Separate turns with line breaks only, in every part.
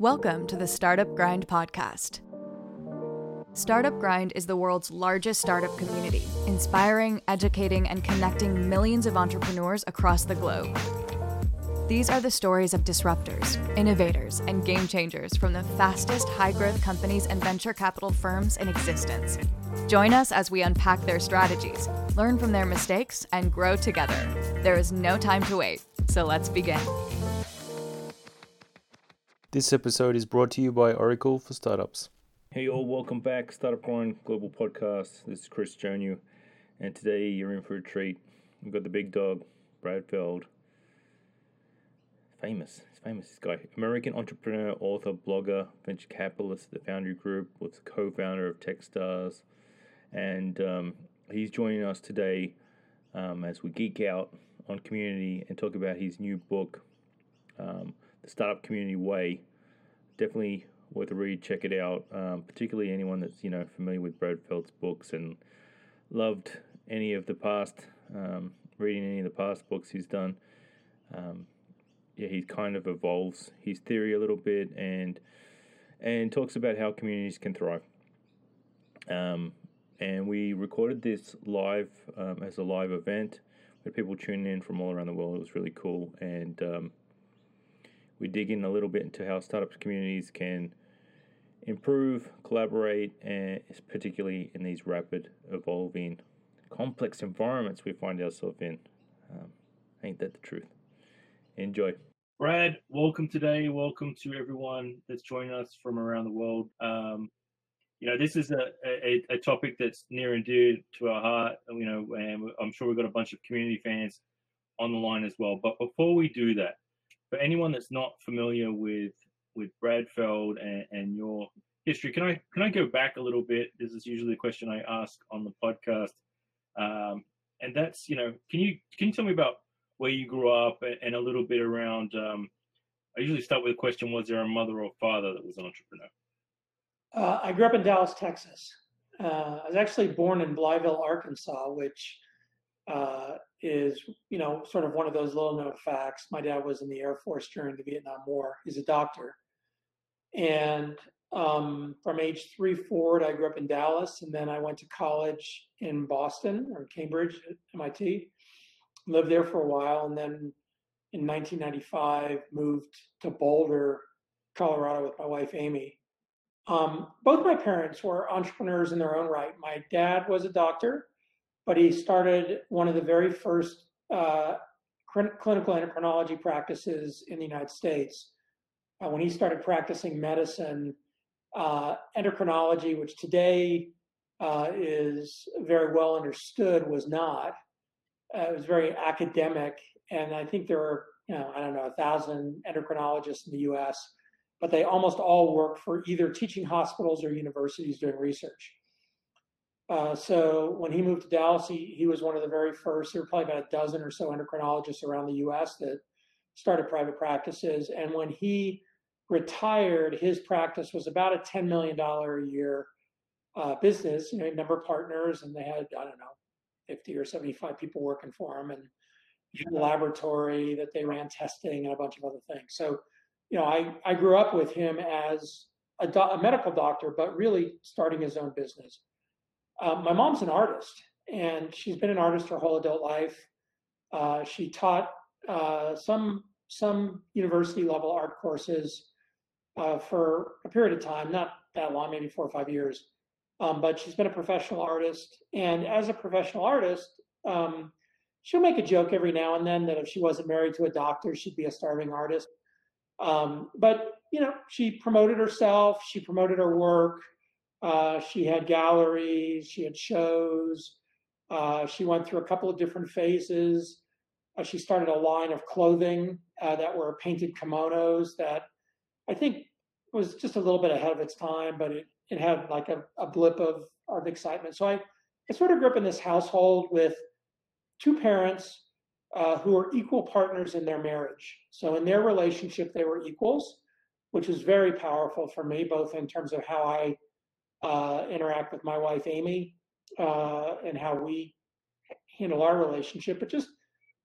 Welcome to the Startup Grind podcast. Startup Grind is the world's largest startup community, inspiring, educating, and connecting millions of entrepreneurs across the globe. These are the stories of disruptors, innovators, and game changers from the fastest high growth companies and venture capital firms in existence. Join us as we unpack their strategies, learn from their mistakes, and grow together. There is no time to wait, so let's begin.
This episode is brought to you by Oracle for Startups.
Hey all, welcome back. Startup Grind Global Podcast. This is Chris Jonu, and today you're in for a treat. We've got the big dog, Brad Feld. Famous, he's famous, this guy. American entrepreneur, author, blogger, venture capitalist at the Foundry Group, was the co-founder of Techstars, and um, he's joining us today um, as we geek out on community and talk about his new book, um, Startup Community Way. Definitely worth a read. Check it out. Um, particularly anyone that's you know familiar with Brad Feld's books and loved any of the past, um, reading any of the past books he's done. Um, yeah, he kind of evolves his theory a little bit and and talks about how communities can thrive. Um, and we recorded this live um, as a live event with people tuning in from all around the world. It was really cool, and um, we dig in a little bit into how startup communities can improve, collaborate, and particularly in these rapid, evolving, complex environments we find ourselves in. Um, ain't that the truth? Enjoy.
Brad, welcome today. Welcome to everyone that's joining us from around the world. Um, you know, this is a, a, a, topic that's near and dear to our heart, you know, and I'm sure we've got a bunch of community fans on the line as well. But before we do that, for anyone that's not familiar with with Brad Feld and, and your history, can I can I go back a little bit? This is usually a question I ask on the podcast, um, and that's you know, can you can you tell me about where you grew up and a little bit around? Um, I usually start with a question: Was there a mother or father that was an entrepreneur?
Uh, I grew up in Dallas, Texas. Uh, I was actually born in Blytheville, Arkansas, which uh, is, you know, sort of one of those little known facts. My dad was in the Air Force during the Vietnam War. He's a doctor. And um, from age three forward, I grew up in Dallas, and then I went to college in Boston or Cambridge at MIT. Lived there for a while, and then in 1995 moved to Boulder, Colorado, with my wife Amy. Um, both my parents were entrepreneurs in their own right. My dad was a doctor, but he started one of the very first uh, clinical endocrinology practices in the United States. Uh, when he started practicing medicine, uh, endocrinology, which today uh, is very well understood, was not. Uh, it was very academic, and I think there are, you know, I don't know, a thousand endocrinologists in the U.S but they almost all work for either teaching hospitals or universities doing research. Uh, so when he moved to Dallas, he, he was one of the very first. There were probably about a dozen or so endocrinologists around the U.S. that started private practices. And when he retired, his practice was about a $10 million a year uh, business. You know, number of partners, and they had I don't know, 50 or 75 people working for him, and a laboratory that they ran testing and a bunch of other things. So you know, I, I grew up with him as a, do- a medical doctor, but really starting his own business. Um, my mom's an artist, and she's been an artist her whole adult life. Uh, she taught uh, some some university level art courses uh, for a period of time, not that long, maybe four or five years. Um, but she's been a professional artist, and as a professional artist, um, she'll make a joke every now and then that if she wasn't married to a doctor, she'd be a starving artist. Um, but you know, she promoted herself. She promoted her work. Uh, she had galleries. She had shows. Uh, she went through a couple of different phases. Uh, she started a line of clothing uh, that were painted kimonos that I think was just a little bit ahead of its time, but it, it had like a, a blip of, of excitement. So I, I sort of grew up in this household with two parents uh, who were equal partners in their marriage. So in their relationship, they were equals, which was very powerful for me, both in terms of how I uh, interact with my wife, Amy, uh, and how we handle our relationship, but just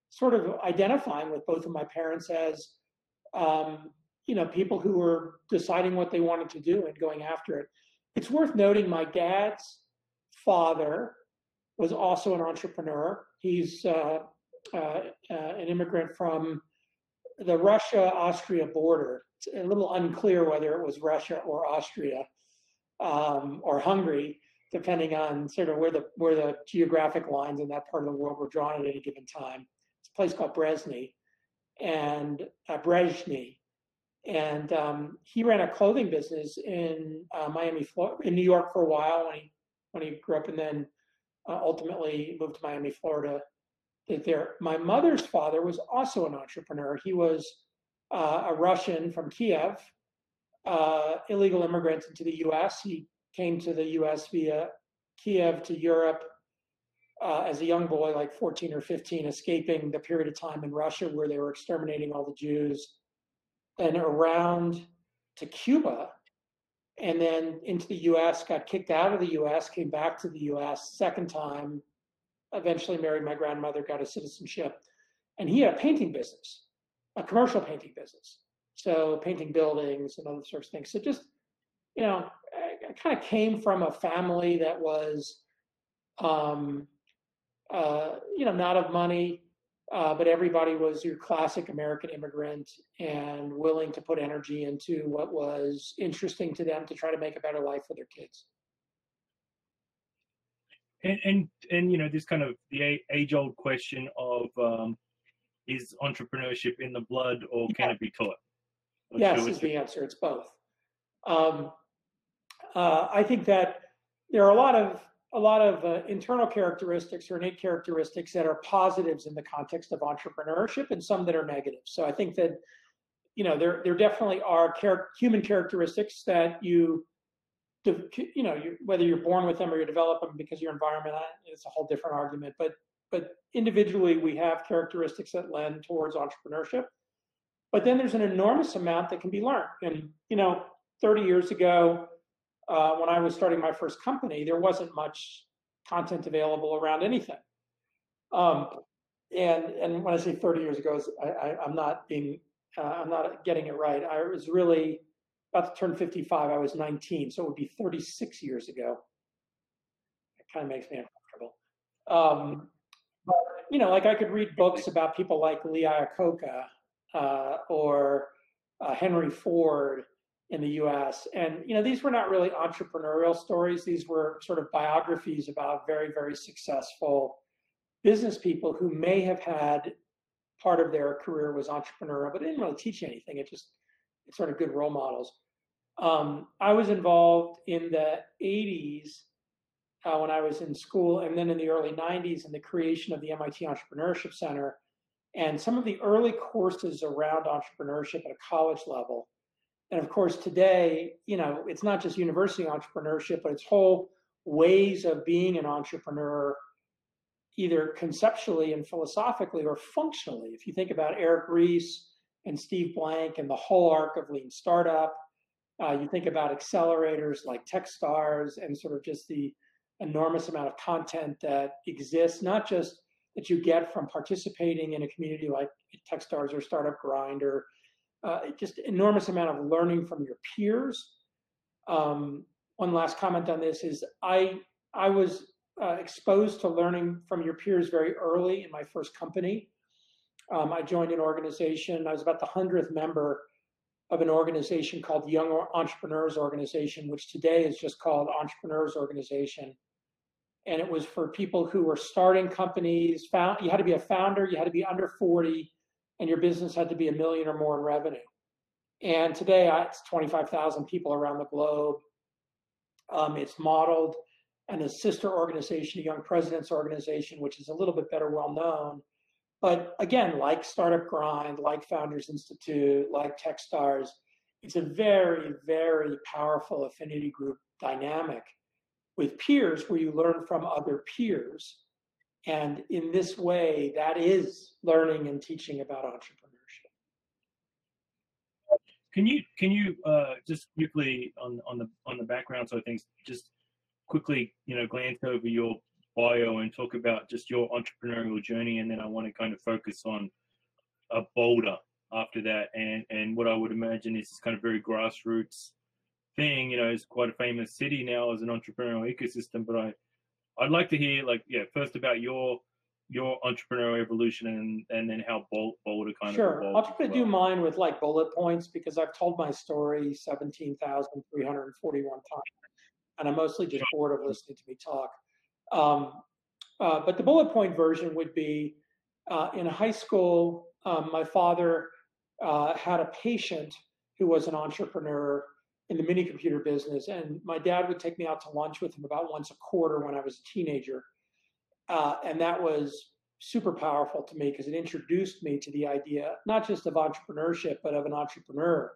sort of identifying with both of my parents as um, you know, people who were deciding what they wanted to do and going after it. It's worth noting my dad's father was also an entrepreneur. He's uh, uh, uh, an immigrant from the Russia Austria border. It's a little unclear whether it was Russia or Austria um, or Hungary, depending on sort of where the where the geographic lines in that part of the world were drawn at any given time. It's a place called Brezhny and uh, Brezhny, and um, he ran a clothing business in uh, Miami, Florida, in New York for a while when he when he grew up, and then uh, ultimately moved to Miami, Florida. There, my mother's father was also an entrepreneur. He was uh, a Russian from Kiev, uh, illegal immigrant into the U.S. He came to the U.S. via Kiev to Europe uh, as a young boy, like 14 or 15, escaping the period of time in Russia where they were exterminating all the Jews, and around to Cuba, and then into the US, got kicked out of the US, came back to the US, second time, eventually married my grandmother, got a citizenship. And he had a painting business, a commercial painting business. So painting buildings and other sorts of things. So just, you know, I, I kind of came from a family that was, um, uh, you know, not of money, uh, but everybody was your classic American immigrant and willing to put energy into what was interesting to them to try to make a better life for their kids.
And and, and you know this kind of the age old question of um, is entrepreneurship in the blood or can it be taught?
Yes, is the answer. It's both. Um, uh, I think that there are a lot of a lot of uh, internal characteristics or innate characteristics that are positives in the context of entrepreneurship and some that are negative. So I think that you know there there definitely are char- human characteristics that you you know you, whether you're born with them or you develop them because your environment it's a whole different argument but but individually we have characteristics that lend towards entrepreneurship but then there's an enormous amount that can be learned and you know 30 years ago uh, when I was starting my first company, there wasn't much content available around anything. Um, and and when I say 30 years ago, I, am not being uh, I'm not getting it right. I was really about to turn 55. I was 19, so it would be 36 years ago. It kind of makes me uncomfortable. Um, but you know, like I could read books about people like Lee Iacocca uh, or uh, Henry Ford in the US. And you know, these were not really entrepreneurial stories. These were sort of biographies about very, very successful business people who may have had part of their career was entrepreneurial, but didn't really teach anything. It just it's sort of good role models. Um, I was involved in the 80s uh, when I was in school, and then in the early 90s in the creation of the MIT Entrepreneurship Center. And some of the early courses around entrepreneurship at a college level and of course, today, you know, it's not just university entrepreneurship, but it's whole ways of being an entrepreneur, either conceptually and philosophically or functionally. If you think about Eric Ries and Steve Blank and the whole arc of lean startup, uh, you think about accelerators like Techstars and sort of just the enormous amount of content that exists, not just that you get from participating in a community like Techstars or Startup Grind or uh, just enormous amount of learning from your peers. Um, one last comment on this is I I was uh, exposed to learning from your peers very early in my first company. Um, I joined an organization. I was about the hundredth member of an organization called Young Entrepreneurs Organization, which today is just called Entrepreneurs Organization. And it was for people who were starting companies. Found you had to be a founder. You had to be under forty and your business had to be a million or more in revenue. And today it's 25,000 people around the globe. Um, it's modeled and a sister organization, a Young Presidents Organization, which is a little bit better well known. But again, like Startup Grind, like Founders Institute, like Techstars, it's a very, very powerful affinity group dynamic with peers where you learn from other peers and in this way, that is learning and teaching about entrepreneurship.
Can you can you uh, just quickly on on the on the background side of things, just quickly you know glance over your bio and talk about just your entrepreneurial journey, and then I want to kind of focus on a boulder after that, and and what I would imagine is kind of very grassroots thing. You know, it's quite a famous city now as an entrepreneurial ecosystem. But I, I'd like to hear like yeah, first about your your entrepreneurial evolution and and then how Bold, Boulder kind
sure.
of sure.
I'll try to do mine with like bullet points because I've told my story seventeen thousand three hundred forty-one times, and I'm mostly just bored of listening to me talk. Um, uh, but the bullet point version would be uh, in high school. Um, my father uh, had a patient who was an entrepreneur in the mini computer business, and my dad would take me out to lunch with him about once a quarter when I was a teenager, uh, and that was super powerful to me because it introduced me to the idea not just of entrepreneurship but of an entrepreneur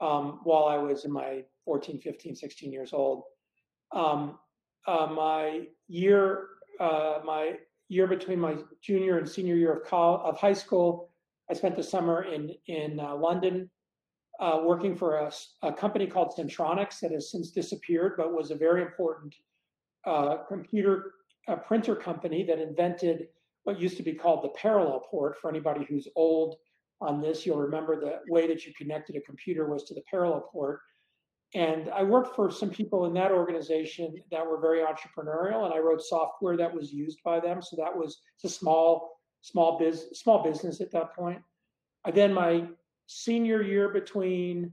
um, while i was in my 14 15 16 years old. Um, uh, my year uh, my year between my junior and senior year of college, of high school, I spent the summer in in uh, London uh, working for a, a, company called Centronics that has since disappeared, but was a very important uh, computer printer company that invented what used to be called the parallel port. For anybody who's old on this, you'll remember the way that you connected a computer was to the parallel port. And I worked for some people in that organization that were very entrepreneurial, and I wrote software that was used by them. So that was a small, small biz, small business at that point. I then my senior year between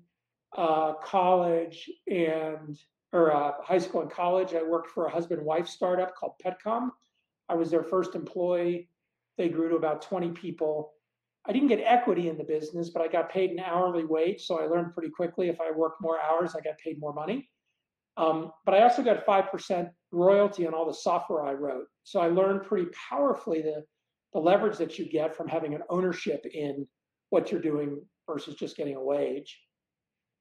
uh, college and or uh, high school and college, I worked for a husband-wife startup called Petcom. I was their first employee. They grew to about 20 people. I didn't get equity in the business, but I got paid an hourly wage. So I learned pretty quickly if I worked more hours, I got paid more money. Um, but I also got 5% royalty on all the software I wrote. So I learned pretty powerfully the, the leverage that you get from having an ownership in what you're doing versus just getting a wage.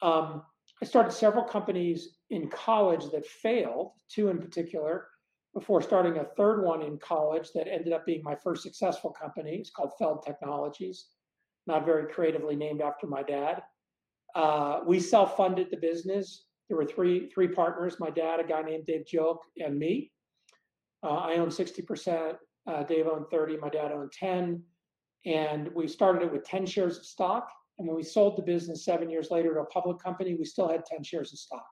Um, I started several companies in college that failed, two in particular before starting a third one in college that ended up being my first successful company. It's called Feld Technologies, not very creatively named after my dad. Uh, we self-funded the business. There were three three partners: my dad, a guy named Dave Jilk, and me. Uh, I owned 60%. Uh, Dave owned 30. My dad owned 10. And we started it with 10 shares of stock. And when we sold the business seven years later to a public company, we still had 10 shares of stock.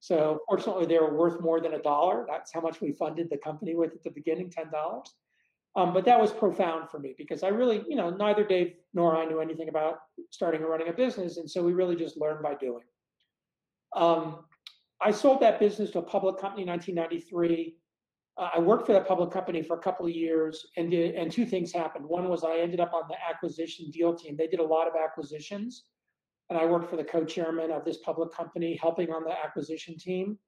So fortunately, they were worth more than a dollar. That's how much we funded the company with at the beginning, ten dollars. Um, but that was profound for me because I really, you know, neither Dave nor I knew anything about starting or running a business, and so we really just learned by doing. Um, I sold that business to a public company in 1993. Uh, I worked for that public company for a couple of years, and did, and two things happened. One was I ended up on the acquisition deal team. They did a lot of acquisitions, and I worked for the co-chairman of this public company, helping on the acquisition team.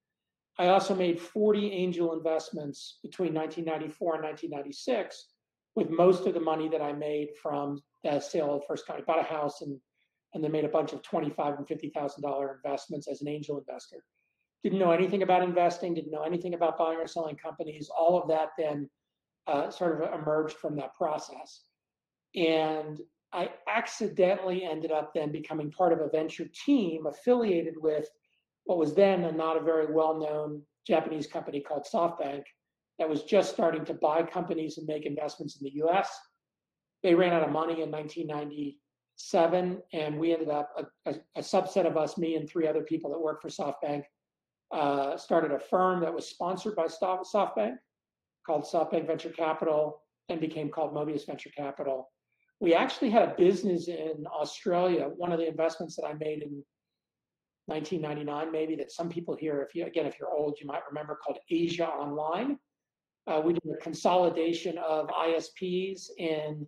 I also made 40 angel investments between 1994 and 1996, with most of the money that I made from the sale of first. I bought a house and and then made a bunch of 25 and 50 thousand dollar investments as an angel investor. Didn't know anything about investing. Didn't know anything about buying or selling companies. All of that then uh, sort of emerged from that process. And I accidentally ended up then becoming part of a venture team affiliated with what was then a not a very well known Japanese company called SoftBank that was just starting to buy companies and make investments in the US. They ran out of money in 1997, and we ended up, a, a, a subset of us, me and three other people that worked for SoftBank, uh, started a firm that was sponsored by SoftBank called SoftBank Venture Capital, and became called Mobius Venture Capital we actually had a business in Australia. One of the investments that I made in 1999, maybe that some people here, if you again, if you're old, you might remember, called Asia Online. Uh, we did a consolidation of ISPs in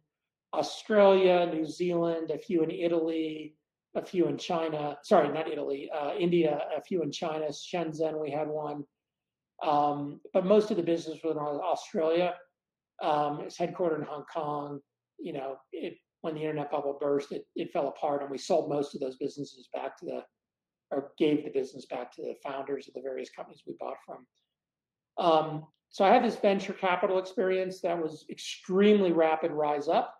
Australia, New Zealand, a few in Italy, a few in China. Sorry, not Italy, uh, India, a few in China. Shenzhen, we had one. Um, but most of the business was in Australia. Um, it's headquartered in Hong Kong you know, it, when the internet bubble burst, it, it fell apart and we sold most of those businesses back to the, or gave the business back to the founders of the various companies we bought from. Um, so I had this venture capital experience that was extremely rapid rise up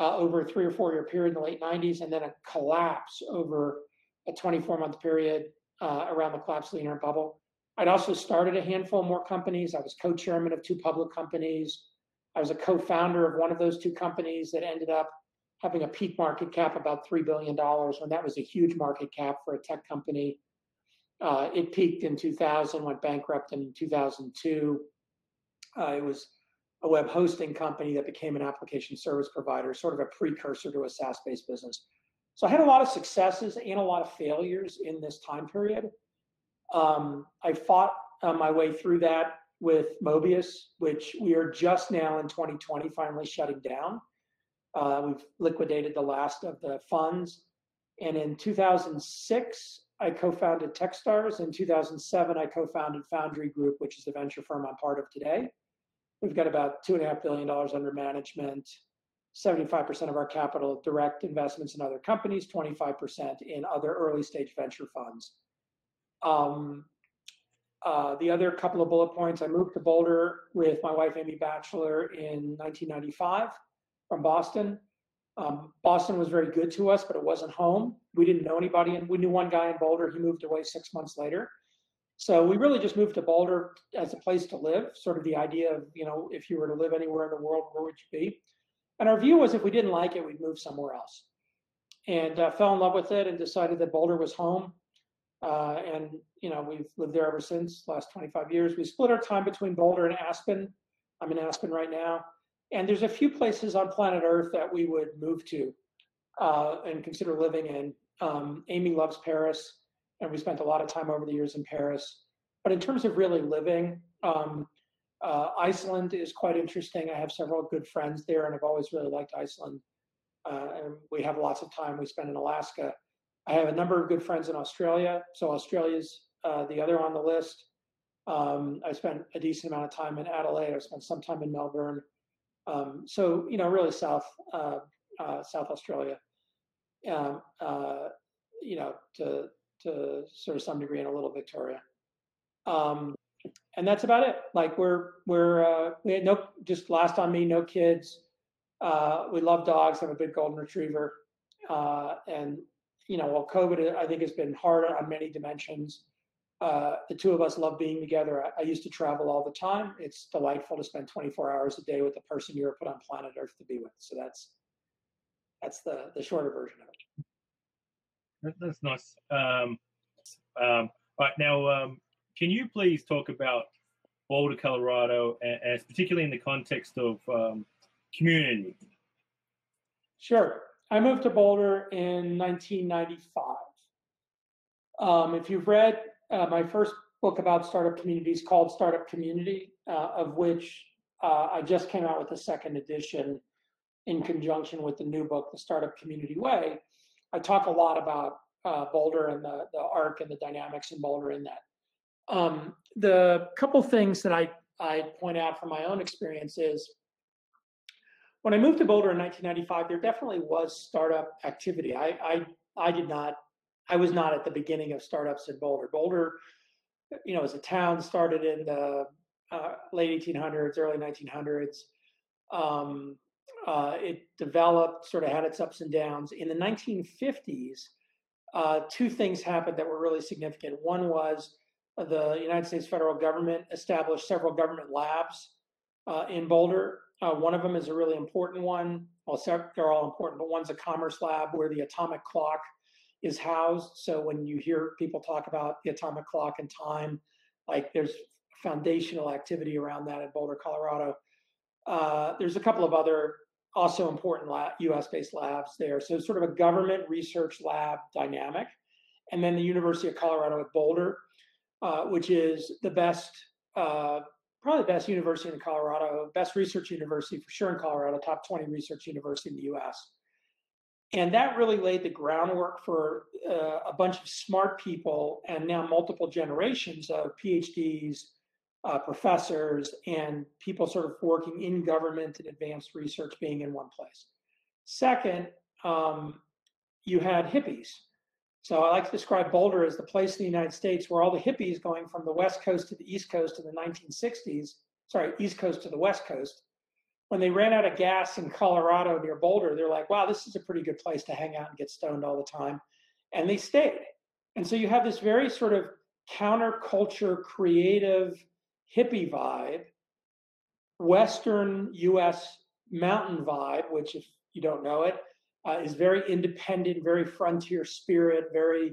uh, over a three or four year period in the late 90s, and then a collapse over a 24 month period uh, around the collapse of the internet bubble. I'd also started a handful more companies. I was co chairman of two public companies. I was a co-founder of one of those two companies that ended up having a peak market cap about $3 billion when that was a huge market cap for a tech company. Uh, it peaked in 2000, went bankrupt in 2002. Uh, it was a web hosting company that became an application service provider, sort of a precursor to a SaaS based business. So I had a lot of successes and a lot of failures in this time period. Um, I fought uh, my way through that with Mobius, which we are just now in 2020 finally shutting down. Uh, we've liquidated the last of the funds. And in 2006, I co founded Techstars. In 2007, I co founded Foundry Group, which is the venture firm I'm part of today. We've got about $2.5 billion under management, 75% of our capital direct investments in other companies, 25% in other early stage venture funds. Um, uh, the other couple of bullet points I moved to Boulder with my wife, Amy Batchelor, in 1995 from Boston. Um, Boston was very good to us, but it wasn't home. We didn't know anybody, and we knew one guy in Boulder. He moved away six months later. So we really just moved to Boulder as a place to live, sort of the idea of, you know, if you were to live anywhere in the world, where would you be? And our view was if we didn't like it, we'd move somewhere else. And uh, fell in love with it and decided that Boulder was home. Uh, and, you know, we've lived there ever since, last 25 years. We split our time between Boulder and Aspen. I'm in Aspen right now. And there's a few places on planet Earth that we would move to uh, and consider living in. Um, Amy loves Paris, and we spent a lot of time over the years in Paris. But in terms of really living, um, uh, Iceland is quite interesting. I have several good friends there, and I've always really liked Iceland. Uh, and we have lots of time we spend in Alaska. I have a number of good friends in Australia, so Australia's uh, the other on the list. Um, I spent a decent amount of time in Adelaide. I spent some time in Melbourne. Um, so you know, really South uh, uh, South Australia, um, uh, you know, to to sort of some degree, in a little Victoria, um, and that's about it. Like we're we're uh, we had no just last on me, no kids. Uh, we love dogs. I'm a big golden retriever, uh, and you know, while COVID I think has been hard on many dimensions uh, the two of us love being together. I, I, used to travel all the time. It's delightful to spend 24 hours a day with the person you were put on planet Earth to be with. So that's that's the the shorter version of
it. That's nice. Um, um, right now, um, can you please talk about Boulder, Colorado, as particularly in the context of um, community?
Sure. I moved to Boulder in 1995. Um, if you've read uh, my first book about startup communities called Startup Community, uh, of which uh, I just came out with the second edition in conjunction with the new book, The Startup Community Way. I talk a lot about uh, Boulder and the, the arc and the dynamics in Boulder in that. Um, the couple things that I, I point out from my own experience is when I moved to Boulder in 1995, there definitely was startup activity. I, I, I did not I was not at the beginning of startups in Boulder. Boulder, you know, as a town, started in the uh, late 1800s, early 1900s. Um, uh, it developed, sort of had its ups and downs. In the 1950s, uh, two things happened that were really significant. One was the United States federal government established several government labs uh, in Boulder. Uh, one of them is a really important one. Well, they're all important, but one's a commerce lab where the atomic clock is housed. So when you hear people talk about the atomic clock and time, like there's foundational activity around that in Boulder, Colorado. Uh, there's a couple of other also important US based labs there. So sort of a government research lab dynamic. And then the University of Colorado at Boulder, uh, which is the best, uh, probably the best university in Colorado, best research university for sure in Colorado, top 20 research university in the US. And that really laid the groundwork for uh, a bunch of smart people and now multiple generations of PhDs, uh, professors, and people sort of working in government and advanced research being in one place. Second, um, you had hippies. So I like to describe Boulder as the place in the United States where all the hippies going from the West Coast to the East Coast in the 1960s, sorry, East Coast to the West Coast, when they ran out of gas in Colorado near Boulder, they're like, wow, this is a pretty good place to hang out and get stoned all the time. And they stayed. And so you have this very sort of counterculture, creative, hippie vibe, Western US mountain vibe, which, if you don't know it, uh, is very independent, very frontier spirit, very,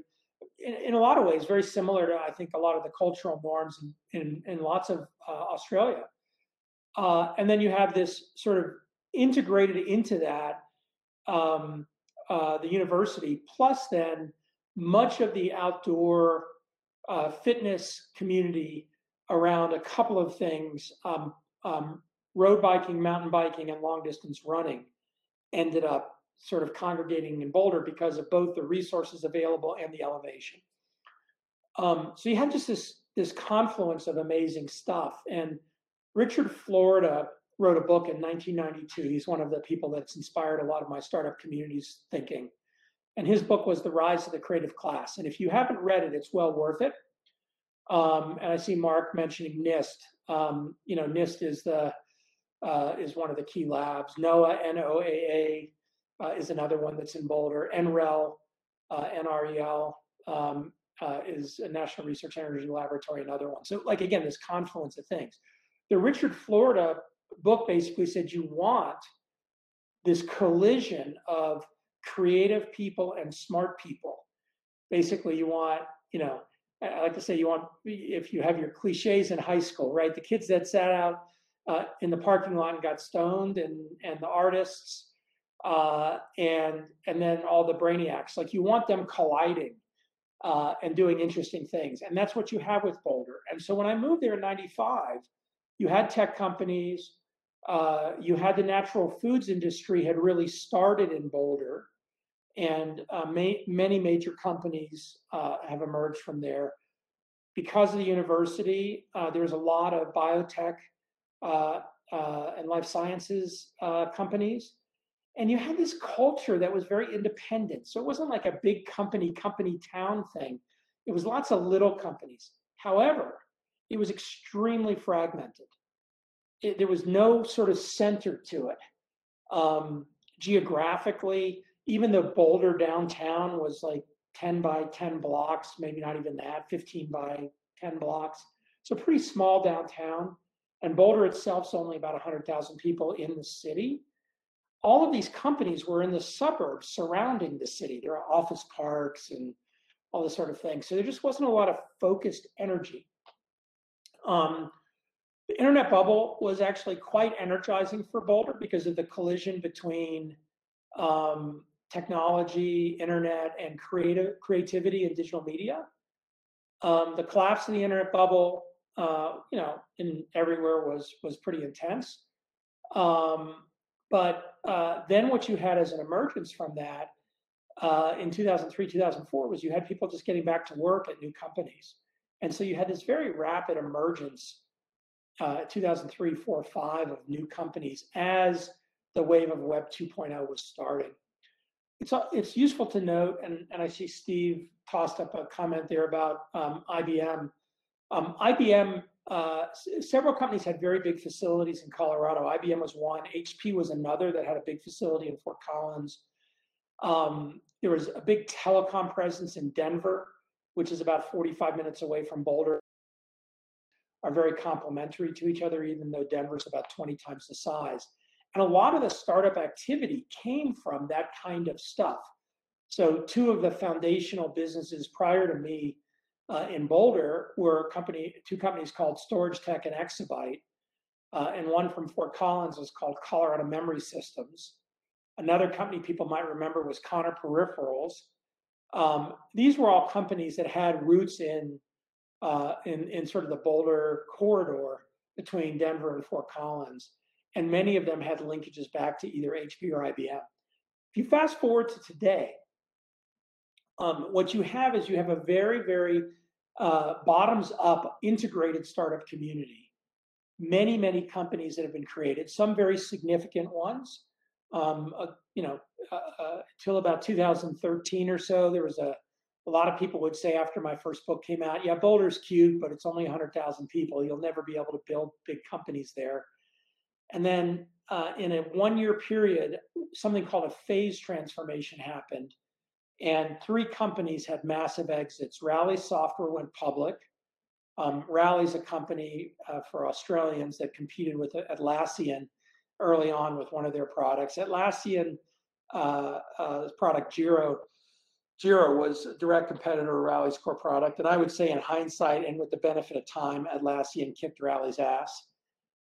in, in, a lot of ways, very similar to, I think, a lot of the cultural norms in, in, in lots of uh, Australia. Uh, and then you have this sort of integrated into that um, uh, the university, plus then much of the outdoor uh, fitness community around a couple of things um, um, road biking, mountain biking, and long distance running ended up sort of congregating in Boulder because of both the resources available and the elevation. Um, so you had just this this confluence of amazing stuff. And Richard Florida wrote a book in 1992. He's one of the people that's inspired a lot of my startup community's thinking. And his book was The Rise of the Creative Class. And if you haven't read it, it's well worth it. Um, and I see Mark mentioning NIST. Um, you know, NIST is the uh, is one of the key labs. NOAA, N-O-A-A, uh, is another one that's in Boulder. NREL, uh, NREL um, uh, is a National Research Energy Laboratory, another one. So, like again, this confluence of things. The Richard Florida book basically said you want this collision of creative people and smart people. Basically, you want, you know, I like to say you want, if you have your cliches in high school, right? The kids that sat out uh, in the parking lot and got stoned, and and the artists, uh, and and then all the brainiacs. Like you want them colliding uh, and doing interesting things, and that's what you have with Boulder. And so when I moved there in '95, you had tech companies, uh, you had the natural foods industry had really started in Boulder, and uh, many major companies uh, have emerged from there. Because of the university, uh, there's a lot of biotech uh, uh, and life sciences companies. And you had this culture that was very independent. So it wasn't like a big company, company town thing. It was lots of little companies. However, it was extremely fragmented. It, there was no sort of center to it. Um, geographically, even though Boulder downtown was like 10 by 10 blocks, maybe not even that, 15 by 10 blocks. So pretty small downtown. And Boulder itself is only about 100,000 people in the city. All of these companies were in the suburbs surrounding the city. There are office parks and all this sort of thing. So there just wasn't a lot of focused energy. Um, the internet bubble was actually quite energizing for Boulder because of the collision between um, technology, internet, and creative creativity and digital media. Um, the collapse of the internet bubble, uh, you know, in everywhere was was pretty intense. Um, but uh, then what you had as an emergence from that uh, in 2003, 2004 was you had people just getting back to work at new companies. And so you had this very rapid emergence, uh, 2003, 4, 5 of new companies as the wave of Web 2.0 was starting. It's, it's useful to note, and, and I see Steve tossed up a comment there about um, IBM. Um, IBM, uh, several companies had very big facilities in Colorado. IBM was one, HP was another that had a big facility in Fort Collins. Um, there was a big telecom presence in Denver, which is about 45 minutes away from Boulder, are very complementary to each other, even though Denver's about 20 times the size. And a lot of the startup activity came from that kind of stuff. So, two of the foundational businesses prior to me uh, in Boulder were company, two companies called Storage Tech and Exabyte. Uh, and one from Fort Collins was called Colorado Memory Systems. Another company people might remember was Conner Peripherals. Um, these were all companies that had roots in, uh, in, in sort of the Boulder corridor between Denver and Fort Collins and many of them had linkages back to either HP or IBM. If you fast forward to today, um, what you have is you have a very, very uh, bottoms up integrated startup community. Many, many companies that have been created, some very significant ones. Um, uh, you know, uh, uh till about 2013 or so, there was a, a lot of people would say after my first book came out, yeah, Boulder's cute, but it's only 100,000 people. You'll never be able to build big companies there. And then uh, in a one year period, something called a phase transformation happened. And three companies had massive exits. Rally Software went public. Um, Rally's a company uh, for Australians that competed with Atlassian early on with one of their products. Atlassian uh, uh, product Jira. Jira was a direct competitor of Rally's core product, and I would say, in hindsight, and with the benefit of time, Atlassian kicked Rally's ass.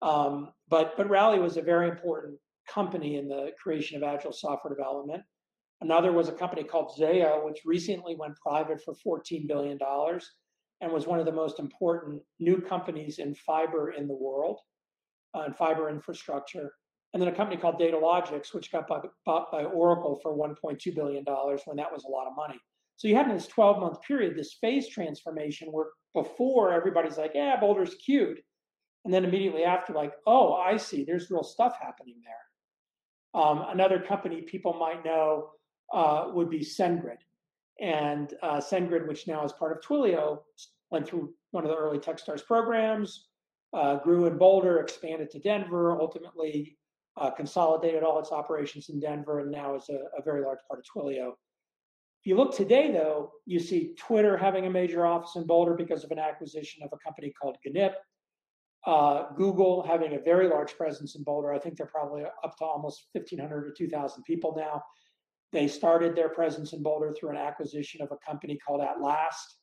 Um, but but Rally was a very important company in the creation of agile software development. Another was a company called Zayo, which recently went private for $14 billion and was one of the most important new companies in fiber in the world, uh, in fiber infrastructure. And then a company called Datalogix, which got bought, bought by Oracle for $1.2 billion when that was a lot of money. So you had in this 12 month period this phase transformation where before everybody's like, yeah, Boulder's cute. And then immediately after, like, oh, I see, there's real stuff happening there. Um, another company people might know uh, would be SendGrid. And uh, SendGrid, which now is part of Twilio, went through one of the early Techstars programs, uh, grew in Boulder, expanded to Denver, ultimately uh, consolidated all its operations in Denver, and now is a, a, very large part of Twilio. If you look today, though, you see Twitter having a major office in Boulder because of an acquisition of a company called Gnip. Uh, Google having a very large presence in Boulder. I think they're probably up to almost 1,500 or 2,000 people now. They started their presence in Boulder through an acquisition of a company called @Last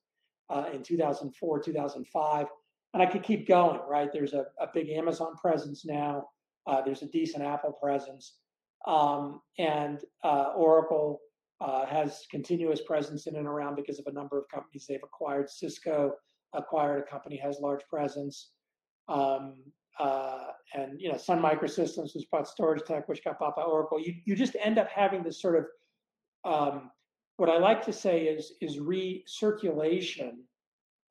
uh, in 2004, 2005. And I could keep going, right? There's a, a big Amazon presence now. Uh, there's a decent Apple presence. Um, and uh, Oracle uh, has continuous presence in and around because of a number of companies they've acquired. Cisco acquired a company has large presence. Um, uh, and you know Sun Microsystems, which bought Storage Tech, which got bought by Oracle. You you just end up having this sort of um, what I like to say is is recirculation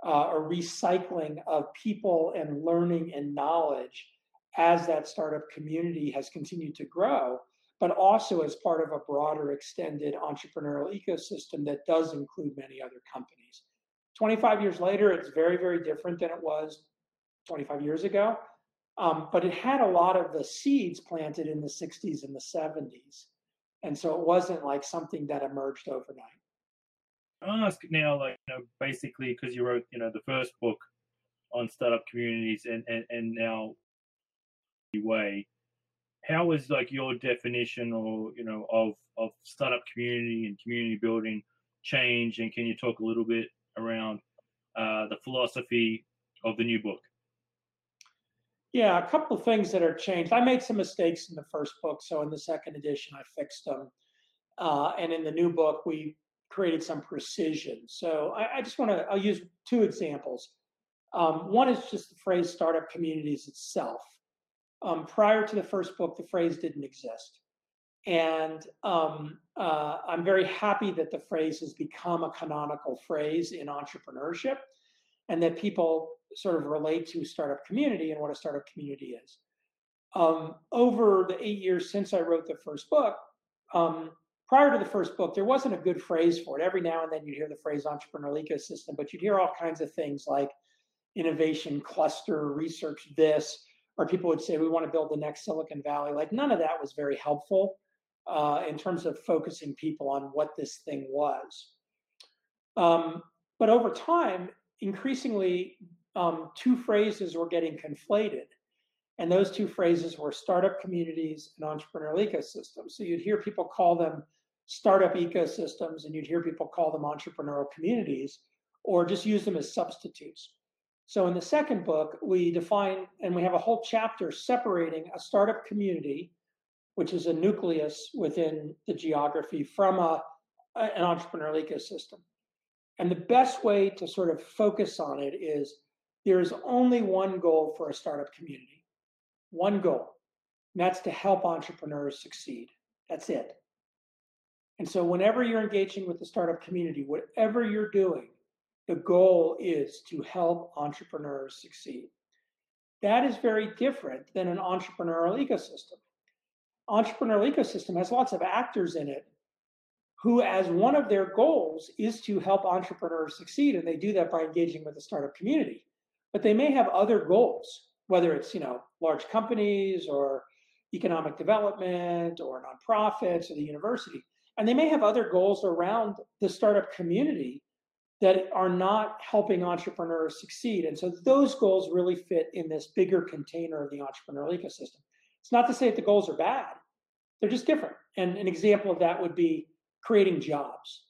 uh, or recycling of people and learning and knowledge as that startup community has continued to grow, but also as part of a broader extended entrepreneurial ecosystem that does include many other companies. 25 years later, it's very, very different than it was 25 years ago. Um, but it had a lot of the seeds planted in the 60s and the 70s. And so it wasn't like something that emerged overnight.
I'll ask now, like, you know, basically, because you wrote, you know, the first book on startup communities and, and, and now way, how was like your definition or, you know, of, of startup community and community building change? And can you talk a little bit around uh, the philosophy of the new book?
Yeah, a couple of things that are changed. I made some mistakes in the first book, so in the second edition, I fixed them. Uh, and in the new book, we created some precision. So I, I just want to, I'll use two examples. Um, one is just the phrase startup communities itself. Um, prior to the first book, the phrase didn't exist. And um, uh, I'm very happy that the phrase has become a canonical phrase in entrepreneurship and that people sort of relate to startup community and what a startup community is. Um, over the eight years since I wrote the first book, um, prior to the first book, there wasn't a good phrase for it. Every now and then you'd hear the phrase entrepreneurial ecosystem, but you'd hear all kinds of things like innovation cluster, research this, or people would say, we want to build the next Silicon Valley. Like none of that was very helpful uh, in terms of focusing people on what this thing was. Um, but over time, increasingly um, two phrases were getting conflated. And those two phrases were startup communities and entrepreneurial ecosystems. So you'd hear people call them startup ecosystems and you'd hear people call them entrepreneurial communities or just use them as substitutes. So in the second book, we define and we have a whole chapter separating a startup community, which is a nucleus within the geography, from a, an entrepreneurial ecosystem. And the best way to sort of focus on it is there is only one goal for a startup community, one goal, and that's to help entrepreneurs succeed. That's it. And so, whenever you're engaging with the startup community, whatever you're doing, the goal is to help entrepreneurs succeed. That is very different than an entrepreneurial ecosystem. Entrepreneurial ecosystem has lots of actors in it who, as one of their goals, is to help entrepreneurs succeed. And they do that by engaging with the startup community. But they may have other goals, whether it's you know large companies or economic development or nonprofits or the university. And they may have other goals around the startup community that are not helping entrepreneurs succeed. And so those goals really fit in this bigger container of the entrepreneurial ecosystem. It's not to say that the goals are bad. they're just different. And an example of that would be creating jobs.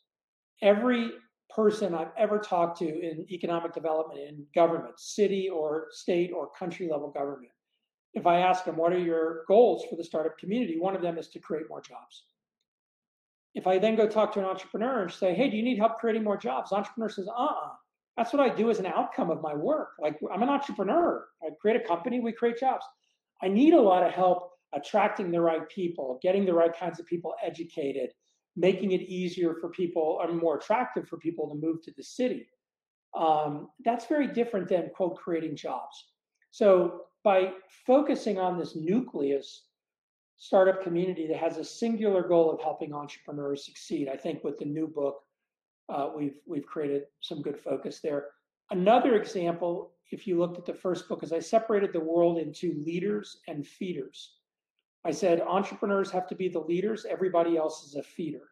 Every person I've ever talked to in economic development in government, city or state or country level government, if I ask them, what are your goals for the startup community? One of them is to create more jobs. If I then go talk to an entrepreneur and say, hey, do you need help creating more jobs? entrepreneur says, uh uh-uh. uh That's what I do as an outcome of my work. Like I'm an entrepreneur. I create a company, we create jobs. I need a lot of help attracting the right people, getting the right kinds of people educated, making it easier for people or more attractive for people to move to the city. Um, that's very different than quote creating jobs. So by focusing on this nucleus startup community that has a singular goal of helping entrepreneurs succeed, I think with the new book, uh, we've we've created some good focus there. Another example, if you looked at the first book, is I separated the world into leaders and feeders. I said entrepreneurs have to be the leaders, everybody else is a feeder.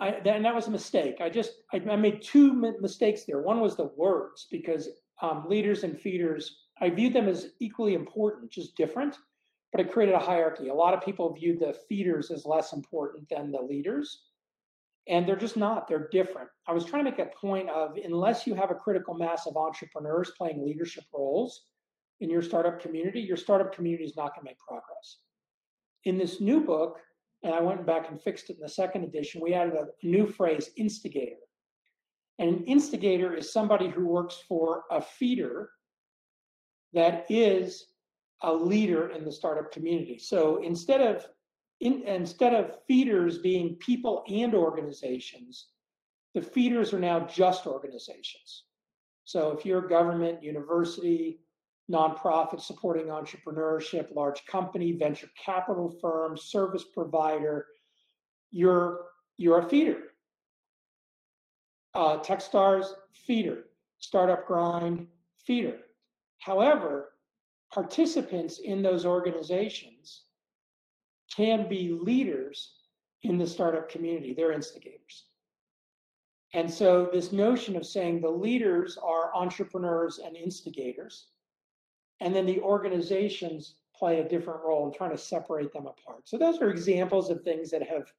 I, and that was a mistake. I just I, I made two mistakes there. One was the words because um, leaders and feeders I viewed them as equally important, just different, but it created a hierarchy. A lot of people viewed the feeders as less important than the leaders, and they're just not. They're different. I was trying to make a point of unless you have a critical mass of entrepreneurs playing leadership roles, in your startup community, your startup community is not going to make progress. In this new book, and I went back and fixed it in the second edition, we added a new phrase, instigator. And an instigator is somebody who works for a feeder that is a leader in the startup community. So instead of in, instead of feeders being people and organizations, the feeders are now just organizations. So if you're a government, university, nonprofit supporting entrepreneurship, large company, venture capital firm, service provider, you're you're a feeder. Uh, Techstars, feeder. Startup Grind, feeder. However, participants in those organizations can be leaders in the startup community. They're instigators. And so, this notion of saying the leaders are entrepreneurs and instigators and then the organizations play a different role in trying to separate them apart. So those are examples of things that have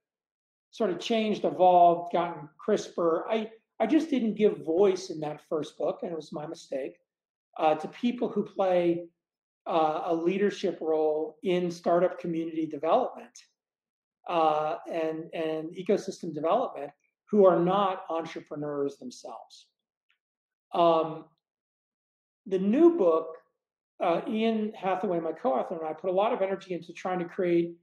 sort of changed, evolved, gotten crisper. I I just didn't give voice in that first book, and it was my mistake, uh, to people who play uh, a leadership role in startup community development uh, and and ecosystem development who are not entrepreneurs themselves. Um, the new book uh, Ian Hathaway, my co-author, and I put a lot of energy into trying to create,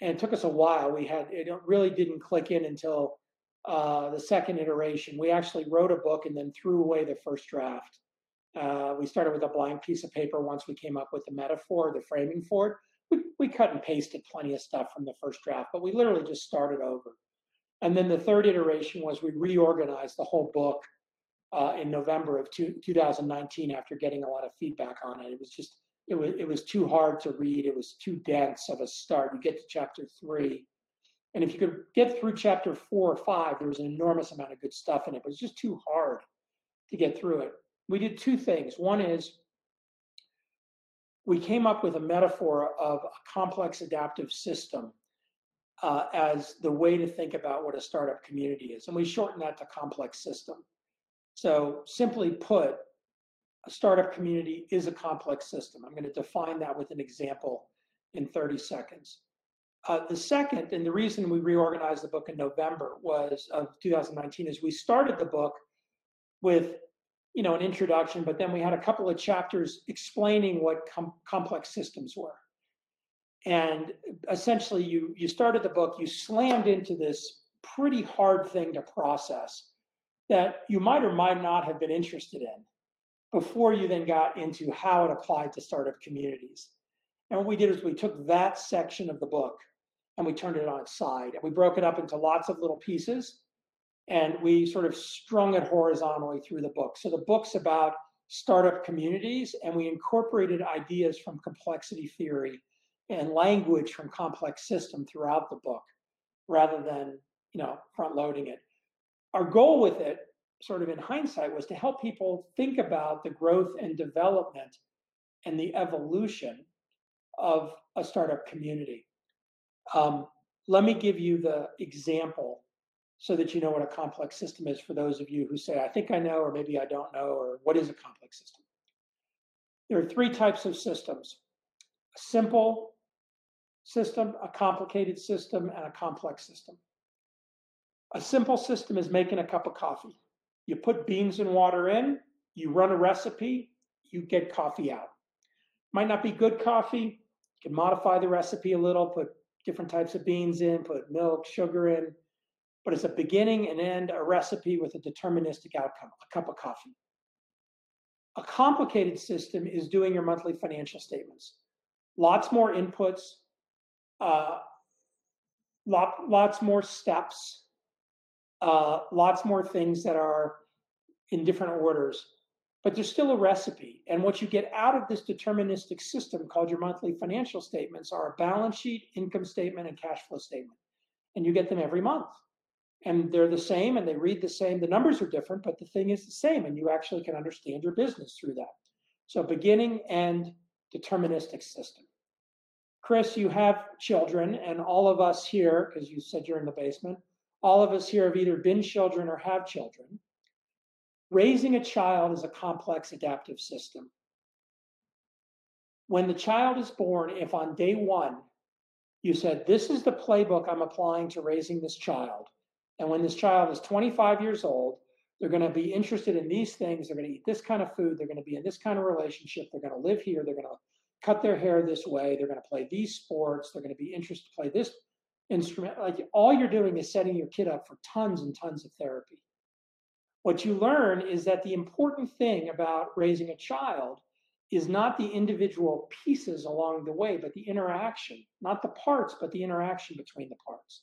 and it took us a while. We had it really didn't click in until uh, the second iteration. We actually wrote a book and then threw away the first draft. Uh, we started with a blank piece of paper once we came up with the metaphor, the framing for it. We, we cut and pasted plenty of stuff from the first draft, but we literally just started over. And then the third iteration was we reorganized the whole book uh, in November of two, 2019 after getting a lot of feedback on it. It was just it was it was too hard to read. It was too dense of a start. You get to chapter three, and if you could get through chapter four or five, there was an enormous amount of good stuff in it. But it's just too hard to get through it. We did two things. One is we came up with a metaphor of a complex adaptive system uh, as the way to think about what a startup community is, and we shortened that to complex system. So simply put, a startup community is a complex system. I'm going to define that with an example in 30 seconds. Uh, the second, and the reason we reorganized the book in November was of 2019, is we started the book with, you know, an introduction, but then we had a couple of chapters explaining what com- complex systems were. And essentially, you you started the book, you slammed into this pretty hard thing to process that you might or might not have been interested in before you then got into how it applied to startup communities. And what we did is we took that section of the book and we turned it on its side and we broke it up into lots of little pieces and we sort of strung it horizontally through the book. So the book's about startup communities and we incorporated ideas from complexity theory and language from complex system throughout the book rather than you know front loading it our goal with it, sort of in hindsight, was to help people think about the growth and development and the evolution of a startup community. Um, let me give you the example so that you know what a complex system is for those of you who say, I think I know, or maybe I don't know, or what is a complex system? There are three types of systems a simple system, a complicated system, and a complex system. A simple system is making a cup of coffee. You put beans and water in, you run a recipe, you get coffee out. Might not be good coffee. You can modify the recipe a little, put different types of beans in, put milk, sugar in, but it's a beginning and end, a recipe with a deterministic outcome, a cup of coffee. A complicated system is doing your monthly financial statements. Lots more inputs, uh, lot, lots more steps, uh, lots more things that are in different orders, but there's still a recipe. And what you get out of this deterministic system called your monthly financial statements are a balance sheet, income statement, and cash flow statement. And you get them every month. And they're the same and they read the same. The numbers are different, but the thing is the same. And you actually can understand your business through that. So, beginning and deterministic system. Chris, you have children, and all of us here, because you said you're in the basement, all of us here have either been children or have children. Raising a child is a complex adaptive system. When the child is born, if on day one you said, This is the playbook I'm applying to raising this child, and when this child is 25 years old, they're going to be interested in these things. They're going to eat this kind of food. They're going to be in this kind of relationship. They're going to live here. They're going to cut their hair this way. They're going to play these sports. They're going to be interested to play this instrument. Like all you're doing is setting your kid up for tons and tons of therapy. What you learn is that the important thing about raising a child is not the individual pieces along the way, but the interaction, not the parts, but the interaction between the parts.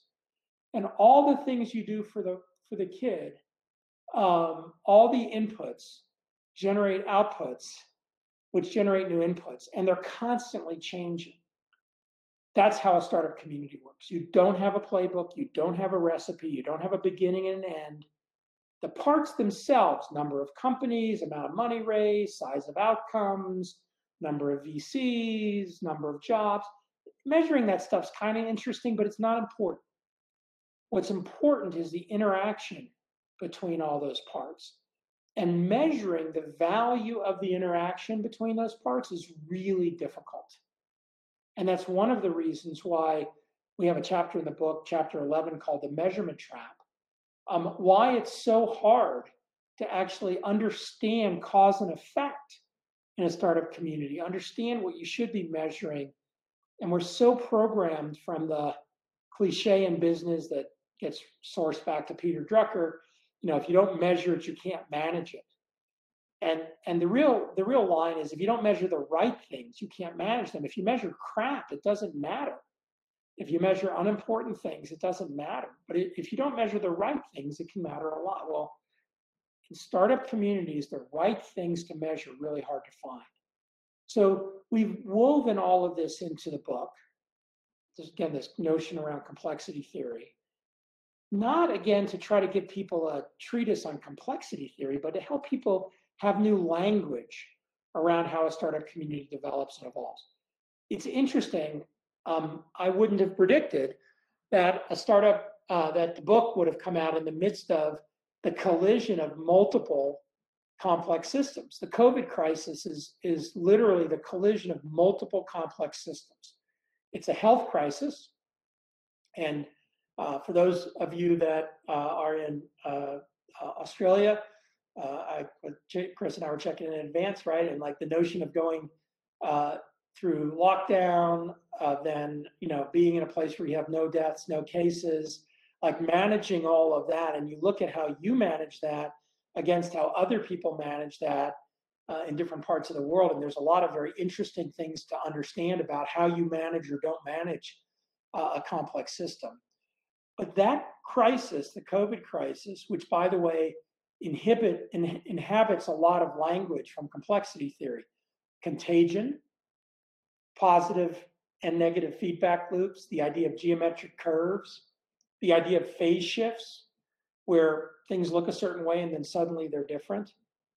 And all the things you do for the for the kid, um, all the inputs generate outputs, which generate new inputs, and they're constantly changing. That's how a startup community works. You don't have a playbook, you don't have a recipe, you don't have a beginning and an end. The parts themselves, number of companies, amount of money raised, size of outcomes, number of VCs, number of jobs, measuring that stuff's kind of interesting, but it's not important. What's important is the interaction between all those parts. And measuring the value of the interaction between those parts is really difficult. And that's one of the reasons why we have a chapter in the book, chapter 11, called The Measurement Trap. Um, why it's so hard to actually understand cause and effect in a startup community, understand what you should be measuring. And we're so programmed from the cliche in business that gets sourced back to Peter Drucker. You know, if you don't measure it, you can't manage it. And and the real the real line is if you don't measure the right things, you can't manage them. If you measure crap, it doesn't matter. If you measure unimportant things, it doesn't matter. But if you don't measure the right things, it can matter a lot. Well, in startup communities, the right things to measure really hard to find. So we've woven all of this into the book. There's, again, this notion around complexity theory. Not again to try to give people a treatise on complexity theory, but to help people have new language around how a startup community develops and evolves. It's interesting. Um, I wouldn't have predicted that a startup, uh, that the book would have come out in the midst of the collision of multiple complex systems. The COVID crisis is, is literally the collision of multiple complex systems. It's a health crisis. And uh, for those of you that uh, are in uh, uh Australia, uh, I, Chris and I were checking in advance, right? And like the notion of going uh, through lockdown, uh, then you know being in a place where you have no deaths, no cases, like managing all of that, and you look at how you manage that against how other people manage that uh, in different parts of the world, and there's a lot of very interesting things to understand about how you manage or don't manage uh, a complex system. But that crisis, the COVID crisis, which by the way inhibit in, inhabits a lot of language from complexity theory contagion positive and negative feedback loops the idea of geometric curves the idea of phase shifts where things look a certain way and then suddenly they're different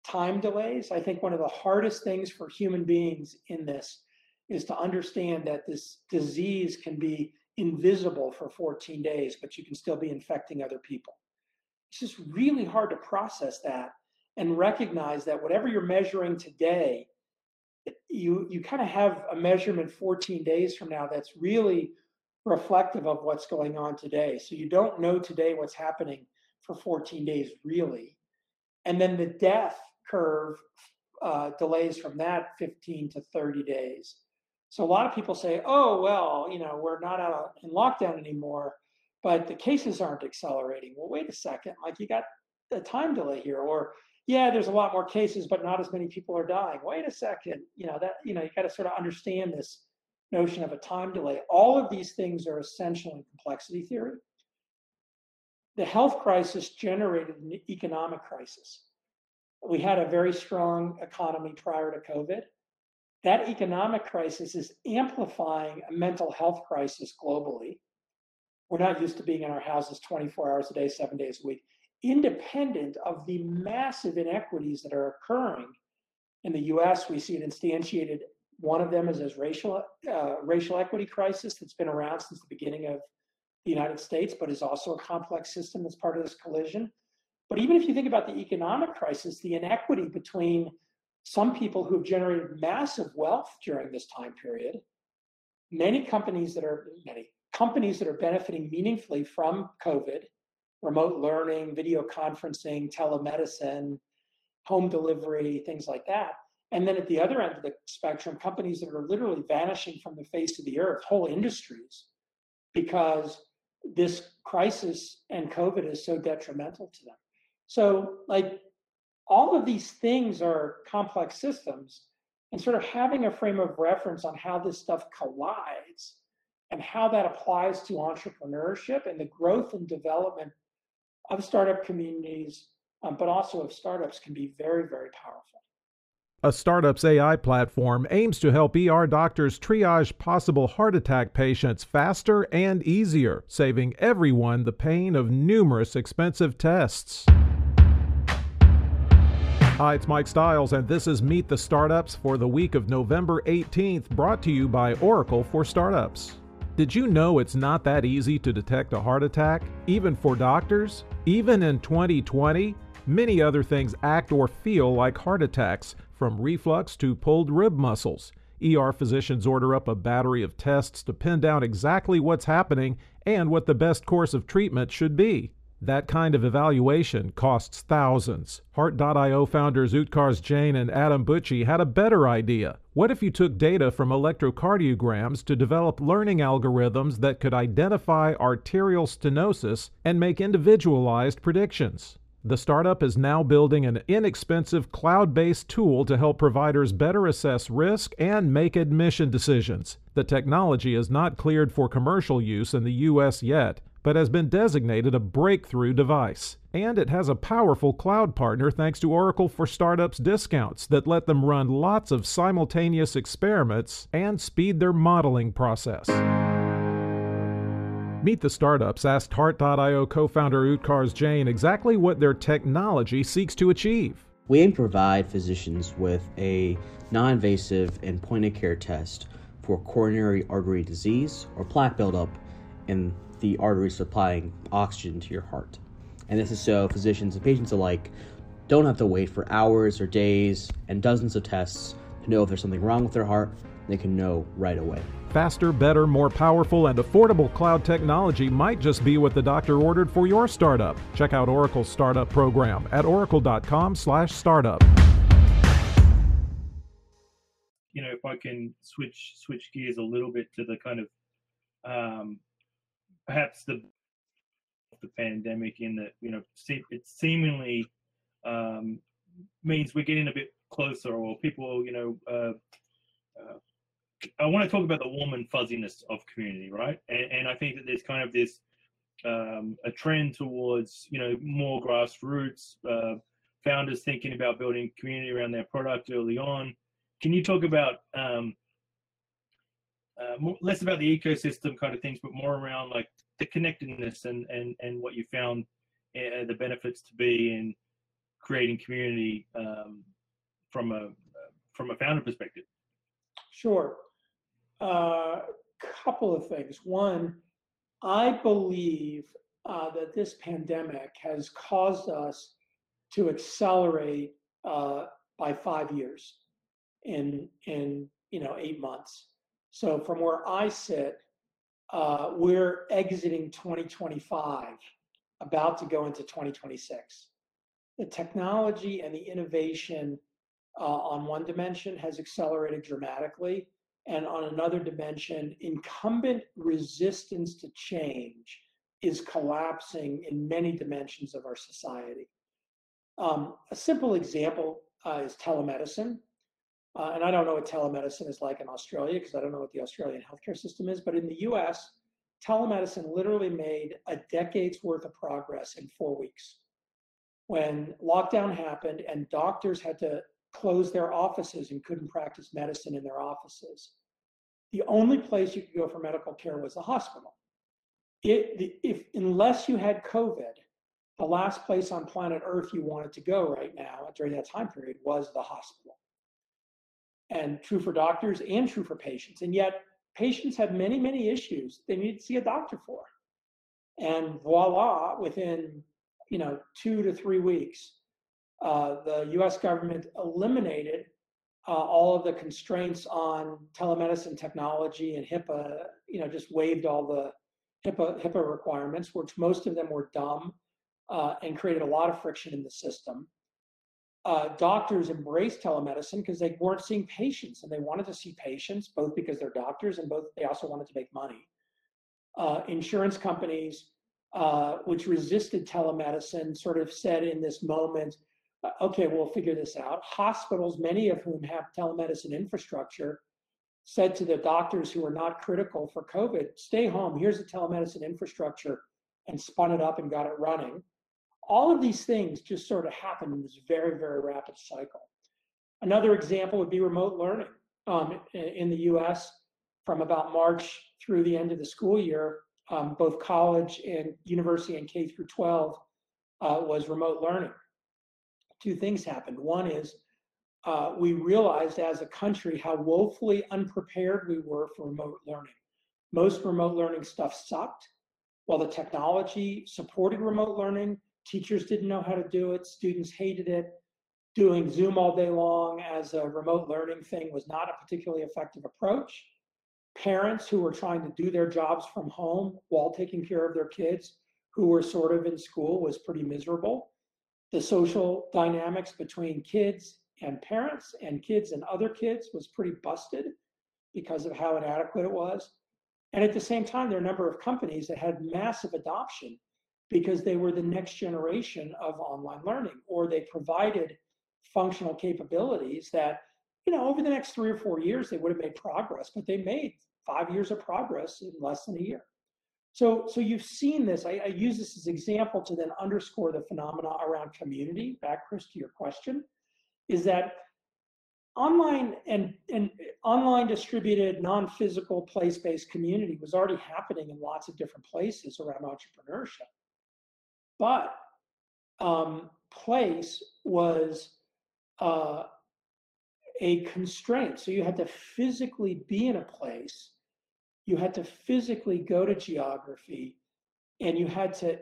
time delays i think one of the hardest things for human beings in this is to understand that this disease can be invisible for 14 days, but you can still be infecting other people. It's just really hard to process that and recognize that whatever you're measuring today, you you kind of have a measurement 14 days from now that's really reflective of what's going on today. So you don't know today what's happening for 14 days really, and then the death curve uh, delays from that 15 to 30 days. So a lot of people say, "Oh well, you know, we're not out in lockdown anymore." But the cases aren't accelerating. Well, wait a second, like you got a time delay here, or yeah, there's a lot more cases, but not as many people are dying. Wait a second, you know that you know you got to sort of understand this notion of a time delay. All of these things are essential in complexity theory. The health crisis generated an economic crisis. We had a very strong economy prior to COVID. That economic crisis is amplifying a mental health crisis globally we're not used to being in our houses 24 hours a day, seven days a week, independent of the massive inequities that are occurring. In the US, we see it instantiated. One of them is this racial, uh, racial equity crisis that's been around since the beginning of the United States, but is also a complex system that's part of this collision. But even if you think about the economic crisis, the inequity between some people who have generated massive wealth during this time period, many companies that are, many, companies that are benefiting meaningfully from COVID, remote learning, video conferencing, telemedicine, home delivery, things like that. And then at the other end of the spectrum, companies that are literally vanishing from the face of the earth, whole industries, because this crisis and COVID is so detrimental to them. So, like, all of these things are complex systems, and sort of having a frame of reference on how this stuff collides and how that applies to entrepreneurship and the growth and development of startup communities, um, but also of startups can be very, very powerful.
A startup's AI platform aims to help ER doctors triage possible heart attack patients faster and easier, saving everyone the pain of numerous expensive tests. Hi, it's Mike Stiles, and this is Meet the Startups for the week of November 18th, brought to you by Oracle for Startups. Did you know it's not that easy to detect a heart attack, even for doctors? Even in 2020, many other things act or feel like heart attacks, from reflux to pulled rib muscles. ER physicians order up a battery of tests to pin down exactly what's happening and what the best course of treatment should be. That kind of evaluation costs thousands. Heart.io founders Utkarsh Jain and Adam Bucci had a better idea. What if you took data from electrocardiograms to develop learning algorithms that could identify arterial stenosis and make individualized predictions? The startup is now building an inexpensive cloud based tool to help providers better assess risk and make admission decisions. The technology is not cleared for commercial use in the U.S. yet, but has been designated a breakthrough device. And it has a powerful cloud partner thanks to Oracle for Startups discounts that let them run lots of simultaneous experiments and speed their modeling process. Meet the Startups asked Heart.io co founder Utkarsh Jain exactly what their technology seeks to achieve.
We aim to provide physicians with a non invasive and point of care test for coronary artery disease or plaque buildup in the artery supplying oxygen to your heart. And this is so physicians and patients alike don't have to wait for hours or days and dozens of tests to know if there's something wrong with their heart. They can know right away.
Faster, better, more powerful, and affordable cloud technology might just be what the doctor ordered for your startup. Check out Oracle's startup program at oracle.com/startup.
You know, if I can switch switch gears a little bit to the kind of um, perhaps the the pandemic in that you know it seemingly um, means we're getting a bit closer, or people you know. Uh, uh, I want to talk about the warm and fuzziness of community, right? And, and I think that there's kind of this um, a trend towards you know more grassroots uh, founders thinking about building community around their product early on. Can you talk about um, uh, more, less about the ecosystem kind of things, but more around like the connectedness and and and what you found uh, the benefits to be in creating community um, from a from a founder perspective.
Sure. A uh, couple of things. One, I believe uh, that this pandemic has caused us to accelerate uh, by five years in in you know eight months. So from where I sit, uh, we're exiting 2025, about to go into 2026. The technology and the innovation uh, on one dimension has accelerated dramatically, and on another dimension, incumbent resistance to change is collapsing in many dimensions of our society. Um, a simple example uh, is telemedicine. Uh, and I don't know what telemedicine is like in Australia because I don't know what the Australian healthcare system is. But in the US, telemedicine literally made a decade's worth of progress in four weeks. When lockdown happened and doctors had to close their offices and couldn't practice medicine in their offices, the only place you could go for medical care was the hospital. It, if unless you had COVID, the last place on planet Earth you wanted to go right now during that time period was the hospital. And true for doctors and true for patients. And yet, patients have many, many issues they need to see a doctor for. And voila, within you know two to three weeks, uh, the U.S. government eliminated uh, all of the constraints on telemedicine technology and HIPAA. You know, just waived all the HIPAA HIPAA requirements, which most of them were dumb uh, and created a lot of friction in the system. Uh, doctors embraced telemedicine because they weren't seeing patients and they wanted to see patients both because they're doctors and both they also wanted to make money. Uh, insurance companies, uh, which resisted telemedicine, sort of said in this moment, uh, okay, we'll figure this out. Hospitals, many of whom have telemedicine infrastructure, said to the doctors who were not critical for COVID, stay home, here's the telemedicine infrastructure, and spun it up and got it running all of these things just sort of happen in this very, very rapid cycle. Another example would be remote learning. Um, in the US, from about March through the end of the school year, um, both college and university and K through 12 uh, was remote learning. Two things happened. One is uh, we realized as a country how woefully unprepared we were for remote learning. Most remote learning stuff sucked. While the technology supported remote learning, Teachers didn't know how to do it. Students hated it. Doing Zoom all day long as a remote learning thing was not a particularly effective approach. Parents who were trying to do their jobs from home while taking care of their kids who were sort of in school was pretty miserable. The social dynamics between kids and parents and kids and other kids was pretty busted because of how inadequate it was. And at the same time, there are a number of companies that had massive adoption because they were the next generation of online learning or they provided functional capabilities that you know over the next three or four years they would have made progress but they made five years of progress in less than a year. So so you've seen this. I, I use this as example to then underscore the phenomena around community back chris to your question is that online and, and online distributed non-physical place-based community was already happening in lots of different places around entrepreneurship but um, place was uh, a constraint. So you had to physically be in a place, you had to physically go to geography, and you had to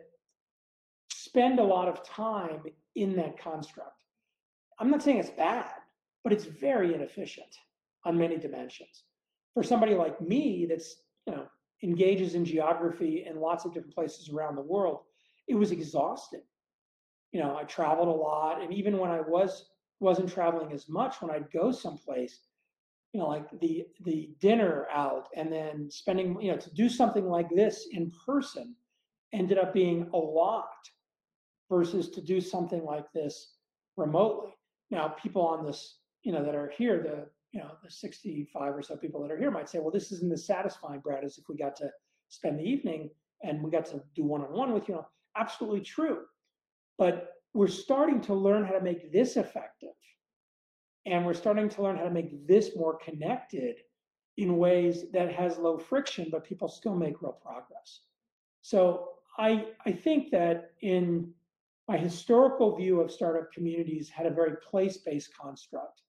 spend a lot of time in that construct. I'm not saying it's bad, but it's very inefficient on many dimensions. For somebody like me that's, you know, engages in geography in lots of different places around the world, it was exhausting. You know, I traveled a lot, and even when I was wasn't traveling as much, when I'd go someplace, you know, like the the dinner out, and then spending, you know, to do something like this in person, ended up being a lot versus to do something like this remotely. Now, people on this, you know, that are here, the you know, the 65 or so people that are here might say, well, this isn't as satisfying, Brad, as if we got to spend the evening and we got to do one-on-one with you. Absolutely true. But we're starting to learn how to make this effective. And we're starting to learn how to make this more connected in ways that has low friction, but people still make real progress. So I, I think that in my historical view of startup communities had a very place-based construct.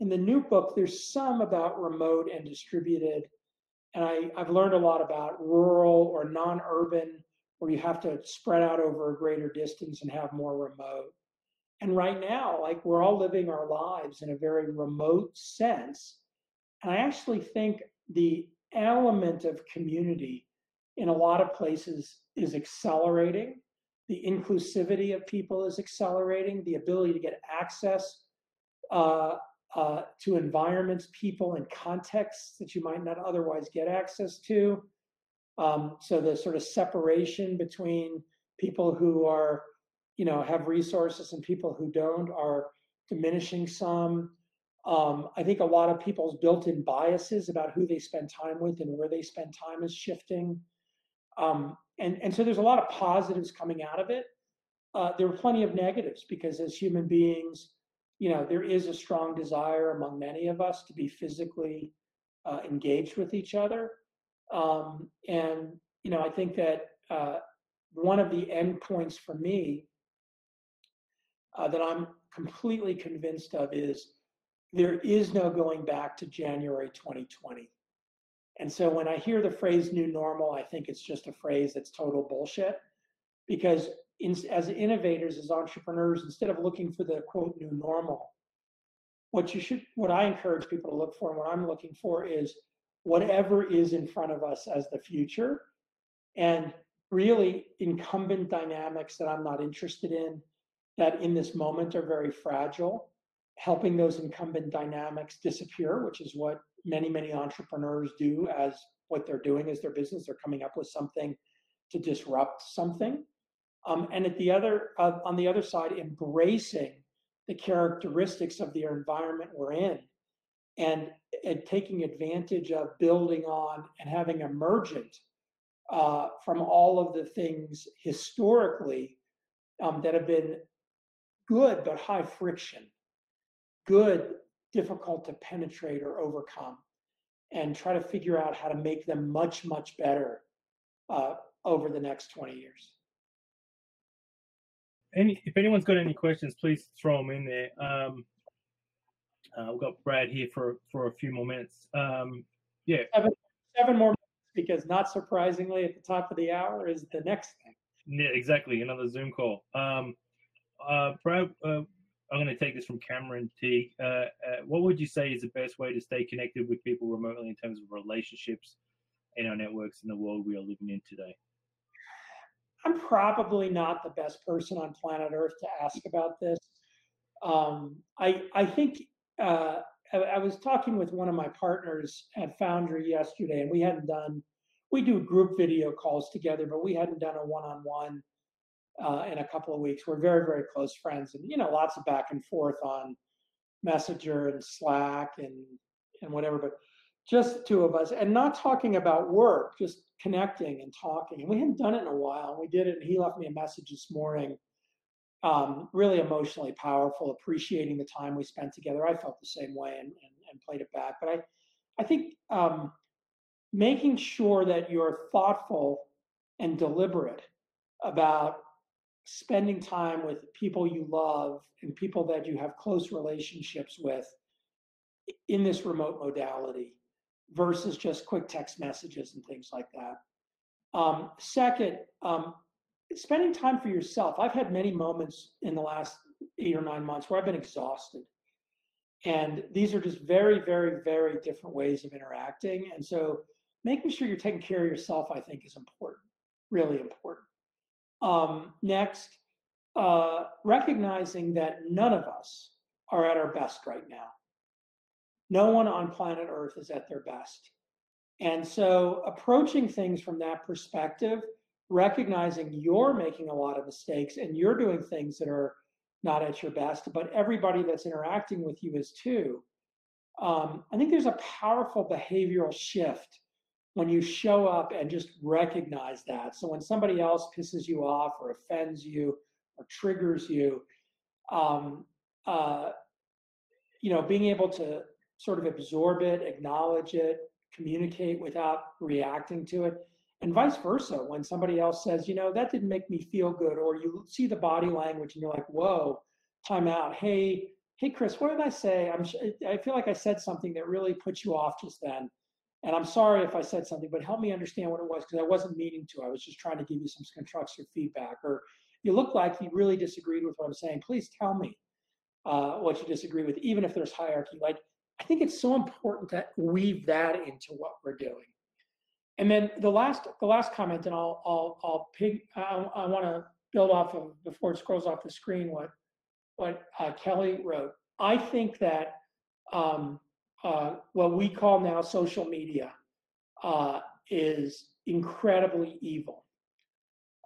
In the new book, there's some about remote and distributed and I, I've learned a lot about rural or non-urban, where you have to spread out over a greater distance and have more remote. And right now, like we're all living our lives in a very remote sense. And I actually think the element of community in a lot of places is accelerating. The inclusivity of people is accelerating. The ability to get access uh, uh, to environments, people, and contexts that you might not otherwise get access to. Um, so the sort of separation between people who are, you know, have resources and people who don't are diminishing some. Um, I think a lot of people's built-in biases about who they spend time with and where they spend time is shifting. Um, and, and so there's a lot of positives coming out of it. Uh, there are plenty of negatives because as human beings, you know, there is a strong desire among many of us to be physically uh, engaged with each other. Um, and, you know, I think that uh, one of the endpoints for me uh, that I'm completely convinced of is there is no going back to January 2020. And so when I hear the phrase new normal, I think it's just a phrase that's total bullshit because in, as innovators, as entrepreneurs, instead of looking for the quote new normal, what you should, what I encourage people to look for and what I'm looking for is whatever is in front of us as the future and really incumbent dynamics that I'm not interested in that in this moment are very fragile, helping those incumbent dynamics disappear, which is what many, many entrepreneurs do as what they're doing is their business. They're coming up with something to disrupt something. Um, and at the other, uh, on the other side, embracing the characteristics of the environment we're in and, and taking advantage of building on and having emergent uh, from all of the things historically um, that have been good but high friction, good, difficult to penetrate or overcome, and try to figure out how to make them much, much better uh, over the next 20 years
any if anyone's got any questions, please throw them in there. Um, uh, we've got Brad here for for a few more minutes. Um, yeah,
seven, seven more minutes because not surprisingly, at the top of the hour is the next thing.
Yeah, exactly. Another Zoom call. Um, uh, Brad, uh, I'm going to take this from Cameron T. Uh, uh, what would you say is the best way to stay connected with people remotely in terms of relationships in our networks in the world we are living in today?
I'm probably not the best person on planet Earth to ask about this. Um, I I think uh, I, I, was talking with one of my partners at Foundry yesterday, and we hadn't done. We do group video calls together, but we hadn't done a one-on-one uh, in a couple of weeks. We're very very close friends, and you know lots of back and forth on Messenger and Slack and and whatever. But just the two of us, and not talking about work, just connecting and talking. And we hadn't done it in a while. We did it, and he left me a message this morning, um, really emotionally powerful, appreciating the time we spent together. I felt the same way and, and, and played it back. But I, I think um, making sure that you're thoughtful and deliberate about spending time with people you love and people that you have close relationships with in this remote modality versus just quick text messages and things like that. Um, second, um, spending time for yourself. I've had many moments in the last eight or nine months where I've been exhausted. And these are just very, very, very different ways of interacting. And so making sure you're taking care of yourself, I think, is important, really important. Um, next, uh, recognizing that none of us are at our best right now. No one on planet Earth is at their best. And so approaching things from that perspective, recognizing you're making a lot of mistakes and you're doing things that are not at your best, but everybody that's interacting with you is too. Um, I think there's a powerful behavioral shift when you show up and just recognize that. So when somebody else pisses you off or offends you or triggers you, um, uh, you know, being able to sort of absorb it, acknowledge it, communicate without reacting to it. And vice versa, when somebody else says, you know, that didn't make me feel good, or you see the body language and you're like, whoa, time out. Hey, hey, Chris, what did I say? I'm, I feel like I said something that really put you off just then. And I'm sorry if I said something, but help me understand what it was because I wasn't meaning to. I was just trying to give you some constructive feedback. Or you look like you really disagreed with what I'm saying. Please tell me uh, what you disagree with, even if there's hierarchy. Like I think it's so important to weave that into what we're doing. And then the last the last comment, and I'll I'll I'll pig. I, I want to build off of before it scrolls off the screen what what uh, Kelly wrote. I think that um, uh, what we call now social media uh, is incredibly evil.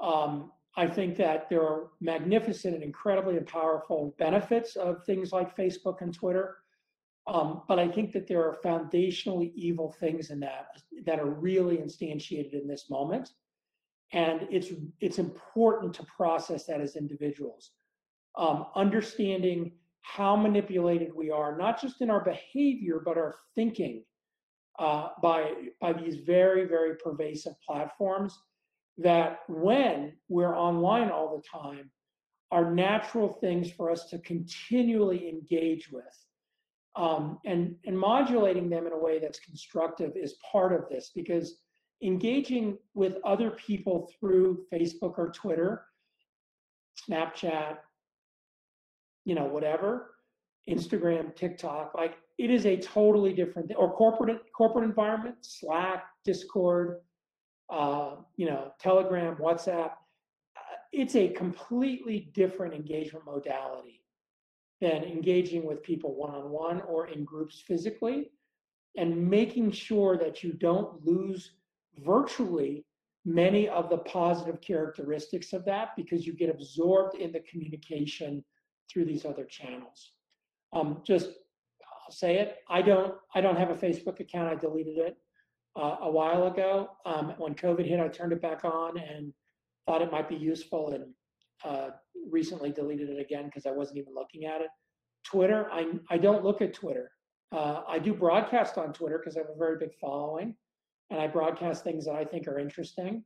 Um, I think that there are magnificent and incredibly powerful benefits of things like Facebook and Twitter. Um, but I think that there are foundationally evil things in that that are really instantiated in this moment. And it's it's important to process that as individuals. Um, understanding how manipulated we are, not just in our behavior, but our thinking uh, by, by these very, very pervasive platforms that when we're online all the time, are natural things for us to continually engage with. Um, and, and modulating them in a way that's constructive is part of this because engaging with other people through Facebook or Twitter, Snapchat, you know, whatever, Instagram, TikTok, like it is a totally different or corporate corporate environment, Slack, Discord, uh, you know, Telegram, WhatsApp. Uh, it's a completely different engagement modality than engaging with people one on one or in groups physically, and making sure that you don't lose virtually many of the positive characteristics of that because you get absorbed in the communication through these other channels. Um, just I'll say it. I don't. I don't have a Facebook account. I deleted it uh, a while ago. Um, when COVID hit, I turned it back on and thought it might be useful, and uh, recently deleted it again because I wasn't even looking at it. Twitter. I I don't look at Twitter. Uh, I do broadcast on Twitter because I have a very big following, and I broadcast things that I think are interesting.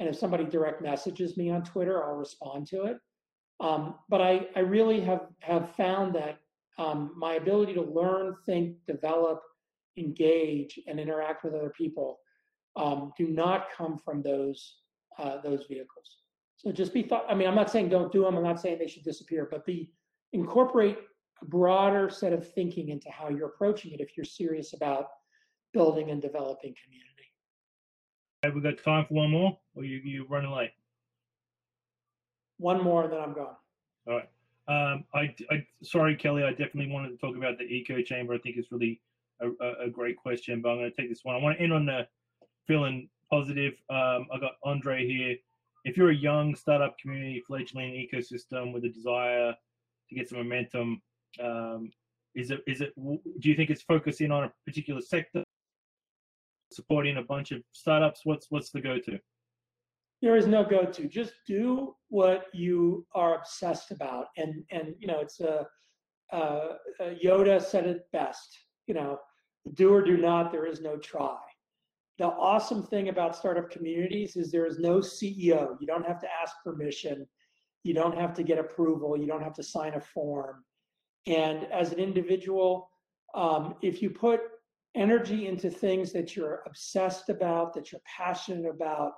And if somebody direct messages me on Twitter, I'll respond to it. Um, but I, I really have, have found that um, my ability to learn, think, develop, engage, and interact with other people um, do not come from those uh, those vehicles. So just be thought. I mean, I'm not saying don't do them. I'm not saying they should disappear, but be incorporate a broader set of thinking into how you're approaching it if you're serious about building and developing community.
Have we got time for one more, or you you running late?
One more, and then I'm gone.
All right. Um, I, I, sorry, Kelly. I definitely wanted to talk about the eco chamber. I think it's really a, a great question, but I'm going to take this one. I want to end on the feeling positive. Um, I got Andre here. If you're a young startup community, fledgling ecosystem with a desire to get some momentum, um, is it is it? Do you think it's focusing on a particular sector, supporting a bunch of startups? What's what's the go-to?
there is no go-to. Just do what you are obsessed about, and and you know it's a, uh, Yoda said it best. You know, do or do not. There is no try. The awesome thing about startup communities is there is no CEO. You don't have to ask permission. You don't have to get approval. You don't have to sign a form. And as an individual, um, if you put energy into things that you're obsessed about, that you're passionate about,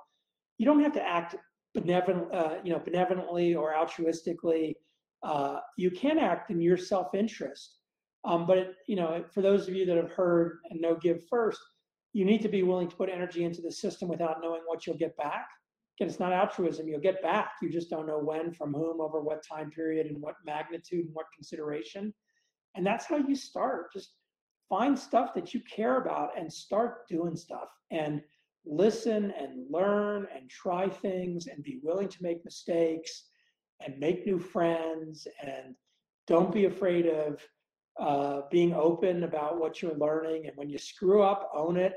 you don't have to act benevolent, uh, you know, benevolently or altruistically. Uh, you can act in your self-interest. Um, but it, you know, for those of you that have heard and know give first, you need to be willing to put energy into the system without knowing what you'll get back. Again, it's not altruism. You'll get back. You just don't know when, from whom, over what time period, and what magnitude and what consideration. And that's how you start. Just find stuff that you care about and start doing stuff. And listen and learn and try things and be willing to make mistakes and make new friends and don't be afraid of uh, being open about what you're learning and when you screw up own it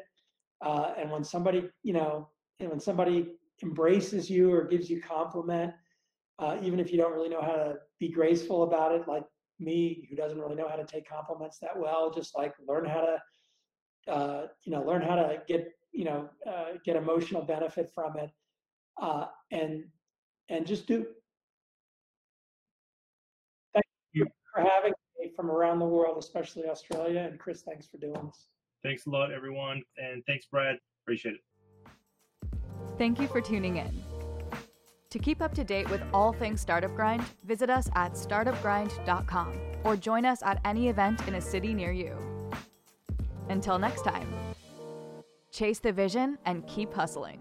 uh, and when somebody you know and when somebody embraces you or gives you compliment uh, even if you don't really know how to be graceful about it like me who doesn't really know how to take compliments that well just like learn how to uh, you know learn how to get you know uh, get emotional benefit from it uh, and and just do thank you. for having from around the world especially australia and chris thanks for doing this
Thanks a lot, everyone. And thanks, Brad. Appreciate it.
Thank you for tuning in. To keep up to date with all things Startup Grind, visit us at startupgrind.com or join us at any event in a city near you. Until next time, chase the vision and keep hustling.